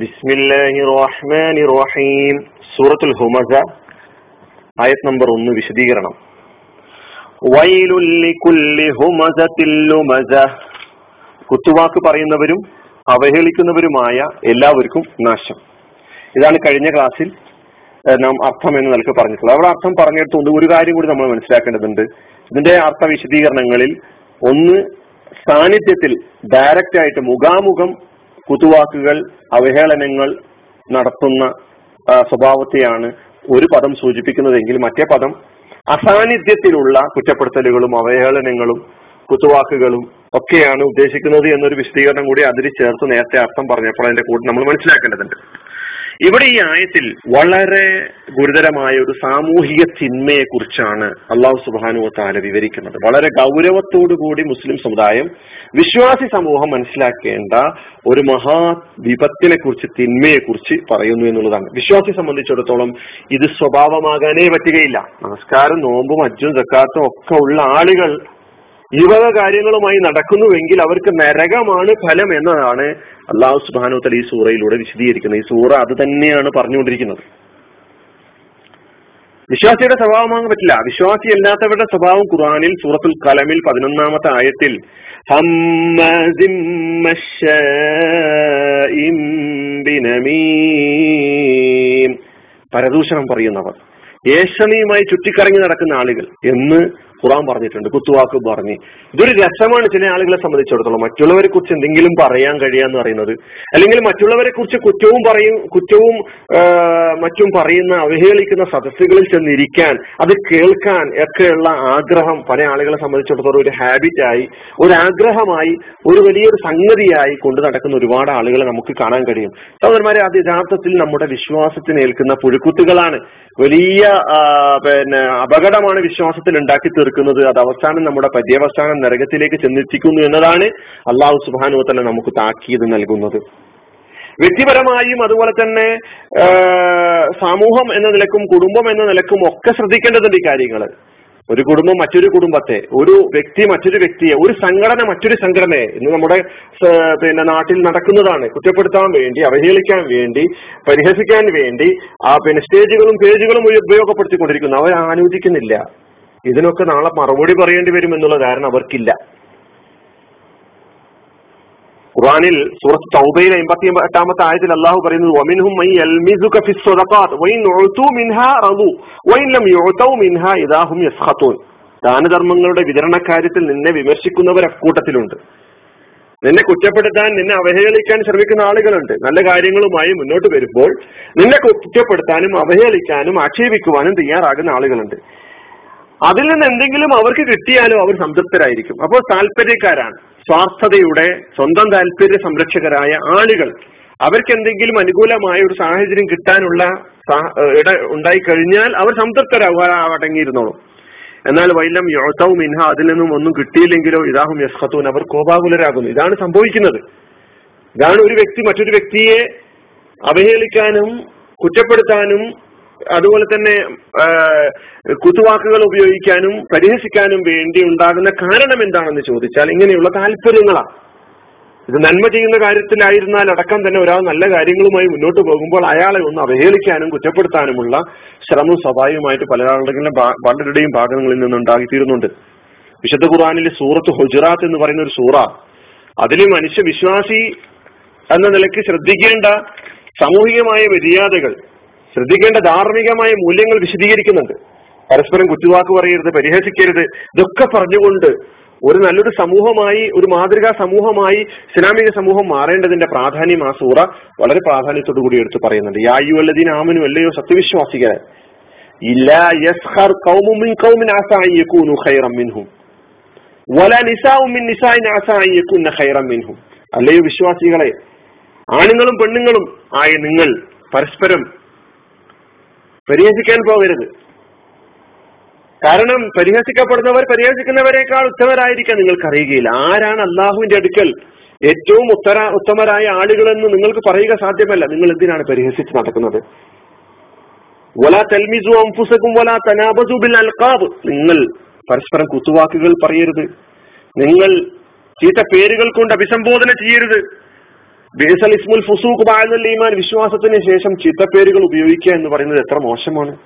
ബിസ്മില്ലാഹി റഹ്മാനി റഹീം സൂറത്തുൽ ഹുമസ ആയത് നമ്പർ ഒന്ന് വിശദീകരണം. കുത്തുവാക്ക് പറയുന്നവരും അവഹേളിക്കുന്നവരുമായ എല്ലാവർക്കും നാശം. ഇതാണ് കഴിഞ്ഞ ക്ലാസ്സിൽ നാം അർത്ഥം എന്ന് നിലയ്ക്ക് പറഞ്ഞിട്ടുള്ളത്. അവിടെ അർത്ഥം പറഞ്ഞെടുത്തുകൊണ്ട് ഒരു കാര്യം കൂടി നമ്മൾ മനസ്സിലാക്കേണ്ടതുണ്ട്. ഇതിന്റെ അർത്ഥ വിശദീകരണങ്ങളിൽ ഒന്ന് സാന്നിധ്യത്തിൽ ഡയറക്റ്റ് ആയിട്ട് മുഖാമുഖം കുത്തുവാക്കുകൾ അവഹേളനങ്ങൾ നടത്തുന്ന സ്വഭാവത്തെയാണ് ഒരു പദം സൂചിപ്പിക്കുന്നതെങ്കിൽ മറ്റേ പദം അസാന്നിധ്യത്തിലുള്ള കുറ്റപ്പെടുത്തലുകളും അവഹേളനങ്ങളും കുത്തുവാക്കുകളും ഒക്കെയാണ് ഉദ്ദേശിക്കുന്നത് എന്നൊരു വിശദീകരണം കൂടി അതിൽ ചേർത്ത് നേരത്തെ അർത്ഥം പറഞ്ഞപ്പോൾ അതിന്റെ കൂടെ നമ്മൾ മനസ്സിലാക്കേണ്ടതുണ്ട്. ഇവിടെ ഈ ആയത്തിൽ വളരെ ഗുരുതരമായ ഒരു സാമൂഹിക തിന്മയെ കുറിച്ചാണ് അള്ളാഹു സുബാനു താല വിവരിക്കുന്നത്. വളരെ കൂടി മുസ്ലിം സമുദായം വിശ്വാസി സമൂഹം മനസ്സിലാക്കേണ്ട ഒരു മഹാ വിപത്തിനെ കുറിച്ച് തിന്മയെ കുറിച്ച് പറയുന്നു എന്നുള്ളതാണ്. വിശ്വാസി സംബന്ധിച്ചിടത്തോളം ഇത് സ്വഭാവമാകാനേ പറ്റുകയില്ല. നമസ്കാരം നോമ്പും അജ്ജും സക്കാത്തും ഒക്കെ ഉള്ള ആളുകൾ ഈ വക കാര്യങ്ങളുമായി നടക്കുന്നുവെങ്കിൽ അവർക്ക് നരകമാണ് ഫലം എന്നതാണ് അള്ളാഹു സുബാനു തല ഈ സൂറയിലൂടെ വിശദീകരിക്കുന്നത്. ഈ സൂറ അത് തന്നെയാണ് പറഞ്ഞുകൊണ്ടിരിക്കുന്നത്. വിശ്വാസിയുടെ സ്വഭാവമാകാൻ പറ്റില്ല. വിശ്വാസി അല്ലാത്തവരുടെ സ്വഭാവം ഖുർആനിൽ സൂറത്തുൽ കലമിൽ പതിനൊന്നാമത്തെ ആയത്തിൽ. പരദൂഷണം പറയുന്നവർ. ഏഷണിയുമായി ചുറ്റിക്കറങ്ങി നടക്കുന്ന ആളുകൾ എന്ന് ഖുറാൻ പറഞ്ഞിട്ടുണ്ട് കുത്തുവാക്ക് പറഞ്ഞ്. ഇതൊരു രസമാണ് ചില ആളുകളെ സംബന്ധിച്ചിടത്തോളം. മറ്റുള്ളവരെ കുറിച്ച് എന്തെങ്കിലും പറയാൻ കഴിയാന്ന് പറയുന്നത് അല്ലെങ്കിൽ മറ്റുള്ളവരെ കുറിച്ച് കുറ്റവും പറയും കുറ്റവും മറ്റും പറയുന്ന അവഹേളിക്കുന്ന സദസ്സുകളിൽ ചെന്നിരിക്കാൻ അത് കേൾക്കാൻ ഒക്കെയുള്ള ആഗ്രഹം പല ആളുകളെ സംബന്ധിച്ചിടത്തോളം ഒരു ഹാബിറ്റായി ഒരു ആഗ്രഹമായി ഒരു വലിയൊരു സംഗതിയായി കൊണ്ടു നടക്കുന്ന ഒരുപാട് ആളുകളെ നമുക്ക് കാണാൻ കഴിയും. സഹോദരന്മാരെ അത് യഥാർത്ഥത്തിൽ നമ്മുടെ വിശ്വാസത്തിന് ഏൽക്കുന്ന പുഴുക്കുത്തുകളാണ്. വലിയ പിന്നെ അപകടമാണ് വിശ്വാസത്തിൽ ഉണ്ടാക്കി തീർക്കുന്നത് അത് അവസാനം നമ്മുടെ പര്യവസാനം നരകത്തിലേക്ക് ചെന്നെത്തിക്കുന്നു എന്നതാണ് അള്ളാഹു സുബാനു തന്നെ നമുക്ക് താക്കീത് നൽകുന്നത്. വ്യക്തിപരമായും അതുപോലെ തന്നെ സമൂഹം എന്ന നിലക്കും കുടുംബം എന്ന നിലക്കും ഒക്കെ ശ്രദ്ധിക്കേണ്ടതുണ്ട് ഈ കാര്യങ്ങൾ. ഒരു കുടുംബം മറ്റൊരു കുടുംബത്തെ ഒരു വ്യക്തി മറ്റൊരു വ്യക്തിയെ ഒരു സംഘടന മറ്റൊരു സംഘടനയെ ഇന്ന് നമ്മുടെ പിന്നെ നാട്ടിൽ നടക്കുന്നതാണ്. കുറ്റപ്പെടുത്താൻ വേണ്ടി അവഹേളിക്കാൻ വേണ്ടി പരിഹസിക്കാൻ വേണ്ടി ആ പിന്നെ സ്റ്റേജുകളും പേജുകളും ഉപയോഗപ്പെടുത്തിക്കൊണ്ടിരിക്കുന്നു. അവർ ആലോചിക്കുന്നില്ല. ഇതിനൊക്കെ നാളെ മറുപടി പറയേണ്ടി വരും എന്നുള്ള ധാരണ അവർക്കില്ല. ഖുറാനിൽ സൂറത്ത് തൗബയിൽ എൺപത്തി എട്ടാമത്തെ ആയത്തിൽ അള്ളാഹു പറയുന്നത് വമിൻഹും യൽമിസുക ദാനധർമ്മങ്ങളുടെ വിതരണക്കാര്യത്തിൽ നിന്നെ വിമർശിക്കുന്നവർ അക്കൂട്ടത്തിലുണ്ട്. നിന്നെ കുറ്റപ്പെടുത്താൻ നിന്നെ അവഹേളിക്കാൻ ശ്രമിക്കുന്ന ആളുകളുണ്ട്. നല്ല കാര്യങ്ങളുമായി മുന്നോട്ട് വരുമ്പോൾ നിന്നെ കുറ്റപ്പെടുത്താനും അവഹേളിക്കാനും ആക്ഷേപിക്കുവാനും തയ്യാറാകുന്ന ആളുകളുണ്ട്. അതിൽ നിന്ന് എന്തെങ്കിലും അവർക്ക് കിട്ടിയാലോ അവർ സംതൃപ്തരായിരിക്കും. അപ്പോൾ താല്പര്യക്കാരാണ്. സ്വാർത്ഥതയുടെ സ്വന്തം താല്പര്യ സംരക്ഷകരായ ആളുകൾ. അവർക്ക് എന്തെങ്കിലും അനുകൂലമായ ഒരു സാഹചര്യം കിട്ടാനുള്ള ഇട ഉണ്ടായി കഴിഞ്ഞാൽ അവർ സംതൃപ്തരാകുക അടങ്ങിയിരുന്നോളൂ എന്നാൽ വൈലം യോത്തവും മിൻഹ അതിൽ നിന്നും ഒന്നും കിട്ടിയില്ലെങ്കിലോ ഇതാഹും യസ്ഹത്തുവും അവർ കോപാകുലരാകുന്നു. ഇതാണ് സംഭവിക്കുന്നത്. ഇതാണ് ഒരു വ്യക്തി മറ്റൊരു വ്യക്തിയെ അവഹേളിക്കാനും കുറ്റപ്പെടുത്താനും അതുപോലെ തന്നെ കുത്തുവാക്കുകൾ ഉപയോഗിക്കാനും പരിഹസിക്കാനും വേണ്ടി ഉണ്ടാകുന്ന കാരണം എന്താണെന്ന് ചോദിച്ചാൽ ഇങ്ങനെയുള്ള താല്പര്യങ്ങളാണ് ഇത് നന്മ ചെയ്യുന്ന കാര്യത്തിലായിരുന്നാൽ അടക്കം തന്നെ ഒരാൾ നല്ല കാര്യങ്ങളുമായി മുന്നോട്ട് പോകുമ്പോൾ അയാളെ ഒന്ന് അവഹേളിക്കാനും കുറ്റപ്പെടുത്താനുമുള്ള ശ്രമം സ്വാഭാവികമായിട്ട് പല പലരുടെയും ഭാഗങ്ങളിൽ നിന്ന് ഉണ്ടാക്കിത്തീരുന്നുണ്ട് വിശുദ്ധ ഖുർആാനിലെ സൂറത്ത് ഹുജറാത്ത് എന്ന് പറയുന്ന ഒരു സൂറ. അതിൽ മനുഷ്യ വിശ്വാസി എന്ന നിലയ്ക്ക് ശ്രദ്ധിക്കേണ്ട സാമൂഹികമായ മര്യാദകൾ ശ്രദ്ധിക്കേണ്ട ധാർമ്മികമായ മൂല്യങ്ങൾ വിശദീകരിക്കുന്നുണ്ട്. പരസ്പരം കുറ്റുവാക്ക് പറയരുത് പരിഹസിക്കരുത് ഇതൊക്കെ പറഞ്ഞുകൊണ്ട് ഒരു നല്ലൊരു സമൂഹമായി ഒരു മാതൃകാ സമൂഹമായി ഇസ്ലാമിക സമൂഹം മാറേണ്ടതിന്റെ പ്രാധാന്യം ആ സൂറ വളരെ പ്രാധാന്യത്തോടു കൂടി എടുത്തു പറയുന്നുണ്ട്. യായുവല്ലദീൻ ആമനു അല്ലയോ സത്യവിശ്വാസികളെ അല്ലയോ വിശ്വാസികളെ ആണുങ്ങളും പെണ്ണുങ്ങളും ആയ നിങ്ങൾ പരസ്പരം പരിഹസിക്കാൻ പോകരുത്. കാരണം പരിഹസിക്കപ്പെടുന്നവർ പരിഹസിക്കുന്നവരെക്കാൾ ഉത്തമരായിരിക്കാൻ നിങ്ങൾക്കറിയുകയില്ല. ആരാണ് അള്ളാഹുവിന്റെ അടുക്കൽ ഏറ്റവും ഉത്തര ഉത്തമരായ ആളുകളെന്ന് നിങ്ങൾക്ക് പറയുക സാധ്യമല്ല. നിങ്ങൾ എന്തിനാണ് പരിഹസിച്ച് നടക്കുന്നത്? വലാ തൽമിസു അംഫുസക്കും വലാ തനാബസു ബിൽ അൽഖാബ് നിങ്ങൾ പരസ്പരം കുത്തുവാക്കുകൾ പറയരുത്. നിങ്ങൾ ചീത്ത പേരുകൾ കൊണ്ട് അഭിസംബോധന ചെയ്യരുത്. ബേസൽ ഇസ്മുൽ ഫുസൂഖ് ബാഴുന്ന ഈമാൻ വിശ്വാസത്തിന് ശേഷം ചിത്തപ്പേരുകൾ ഉപയോഗിക്കുക എന്ന് പറയുന്നത് എത്ര മോശമാണ്?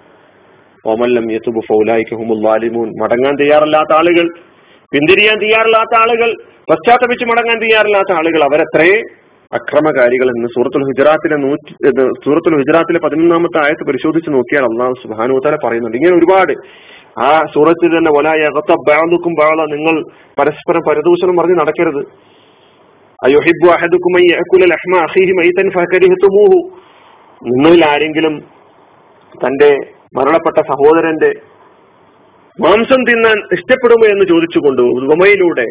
ഓമല്ലം യത്തുബു ഫൗലായിക്കുമുല്ലാലിമൂൻ മടങ്ങാൻ തയ്യാറല്ലാത്ത ആളുകൾ പിന്തിരിയാൻ തയ്യാറില്ലാത്ത ആളുകൾ പശ്ചാത്തപിച്ച് മടങ്ങാൻ തയ്യാറില്ലാത്ത ആളുകൾ അവരത്രേ അക്രമകാരികൾ എന്ന് സൂറത്തുൽ ഹുജറാത്തിലെ നൂറ്റി സൂറത്തുൽ ഹുജറാത്തിലെ പതിനൊന്നാമത്തെ ആയത്ത് പരിശോധിച്ച് നോക്കിയാൽ അള്ളാഹു സുബാനുത്തല പറയുന്നുണ്ട്. ഇങ്ങനെ ഒരുപാട്. ആ സൂറത്തിൽ തന്നെ ഒലായകത്ത ബാളുക്കും ബാള നിങ്ങൾ പരസ്പരം പരദൂഷണം പറഞ്ഞ് നടക്കരുത്. അയ്യൊഹിബു നിങ്ങളിൽ ആരെങ്കിലും തന്റെ മരണപ്പെട്ട സഹോദരന്റെ മാംസം തിന്നാൻ ഇഷ്ടപ്പെടുമോ എന്ന് ചോദിച്ചുകൊണ്ട് ഉപമയിലൂടെ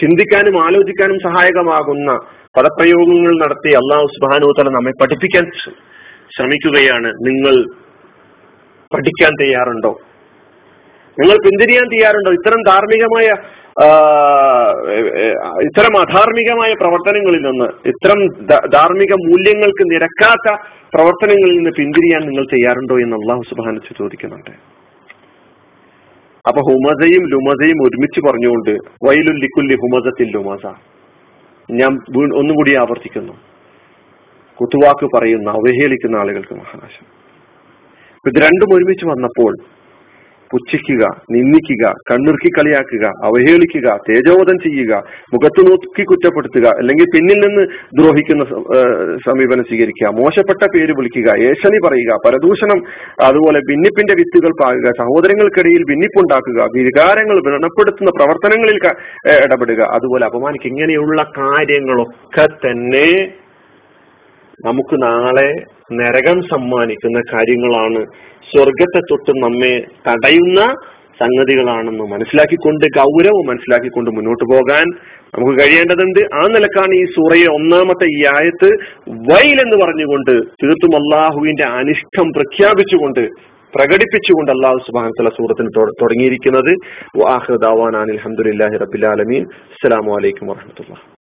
ചിന്തിക്കാനും ആലോചിക്കാനും സഹായകമാകുന്ന പദപ്രയോഗങ്ങൾ നടത്തി അള്ളാഹു സുബാനുത്തല നമ്മെ പഠിപ്പിക്കാൻ ശ്രമിക്കുകയാണ്. നിങ്ങൾ പഠിക്കാൻ തയ്യാറുണ്ടോ? നിങ്ങൾ പിന്തിരിയാൻ തയ്യാറുണ്ടോ? ഇത്തരം ധാർമ്മികമായ ഇത്തരം അധാർമികമായ പ്രവർത്തനങ്ങളിൽ നിന്ന് ഇത്തരം ധാർമ്മിക മൂല്യങ്ങൾക്ക് നിരക്കാത്ത പ്രവർത്തനങ്ങളിൽ നിന്ന് പിന്തിരിയാൻ നിങ്ങൾ ചെയ്യാറുണ്ടോ എന്ന് അള്ളാഹു സുബാനിച്ച് ചോദിക്കുന്നുണ്ട്. അപ്പൊ ഹുമസയും ലുമസയും ഒരുമിച്ച് പറഞ്ഞുകൊണ്ട് വൈലുല്ലിക്കുല്ലി ഹുമസത്തിൽ ലുമസ. ഞാൻ ഒന്നും കൂടി ആവർത്തിക്കുന്നു. കുത്തുവാക്ക് പറയുന്ന അവഹേളിക്കുന്ന ആളുകൾക്ക് മഹാനാശം. ഇത് രണ്ടും ഒരുമിച്ച് വന്നപ്പോൾ പുച്ഛിക്കുക നിന്ദിക്കുക കണ്ണുറുക്കി കളിയാക്കുക അവഹേളിക്കുക തേജോവധം ചെയ്യുക മുഖത്ത് നോക്കി കുറ്റപ്പെടുത്തുക അല്ലെങ്കിൽ പിന്നിൽ നിന്ന് ദ്രോഹിക്കുന്ന സമീപനം സ്വീകരിക്കുക മോശപ്പെട്ട പേര് വിളിക്കുക ഏഷണി പറയുക പരദൂഷണം അതുപോലെ ഭിന്നിപ്പിന്റെ വിത്തുകൾ പാകുക സഹോദരങ്ങൾക്കിടയിൽ ഭിന്നിപ്പുണ്ടാക്കുക വികാരങ്ങൾ വ്രണപ്പെടുത്തുന്ന പ്രവർത്തനങ്ങളിൽ ഇടപെടുക അതുപോലെ അപമാനിക്കുക ഇങ്ങനെയുള്ള കാര്യങ്ങളൊക്കെ തന്നെ നമുക്ക് നാളെ നരകം സമ്മാനിക്കുന്ന കാര്യങ്ങളാണ്. സ്വർഗത്തെ തൊട്ട് നമ്മെ തടയുന്ന സംഗതികളാണെന്ന് മനസ്സിലാക്കിക്കൊണ്ട് ഗൗരവം മനസ്സിലാക്കിക്കൊണ്ട് മുന്നോട്ട് പോകാൻ നമുക്ക് കഴിയേണ്ടതുണ്ട്. ആ നിലക്കാണ് ഈ സൂറയെ ഒന്നാമത്തെ ഈ ആയത്ത് വൈൽ എന്ന് പറഞ്ഞുകൊണ്ട് തീർത്തും അള്ളാഹുവിന്റെ അനിഷ്ടം പ്രഖ്യാപിച്ചുകൊണ്ട് പ്രകടിപ്പിച്ചുകൊണ്ട് അള്ളാഹു സുബാനത്തല സൂറത്തിന് തുടങ്ങിയിരിക്കുന്നത്. അഹമ്മദില്ലാഹി റബിലാലമീൻ അസ്സലാമലൈക്കും വാഹമത്തുള്ള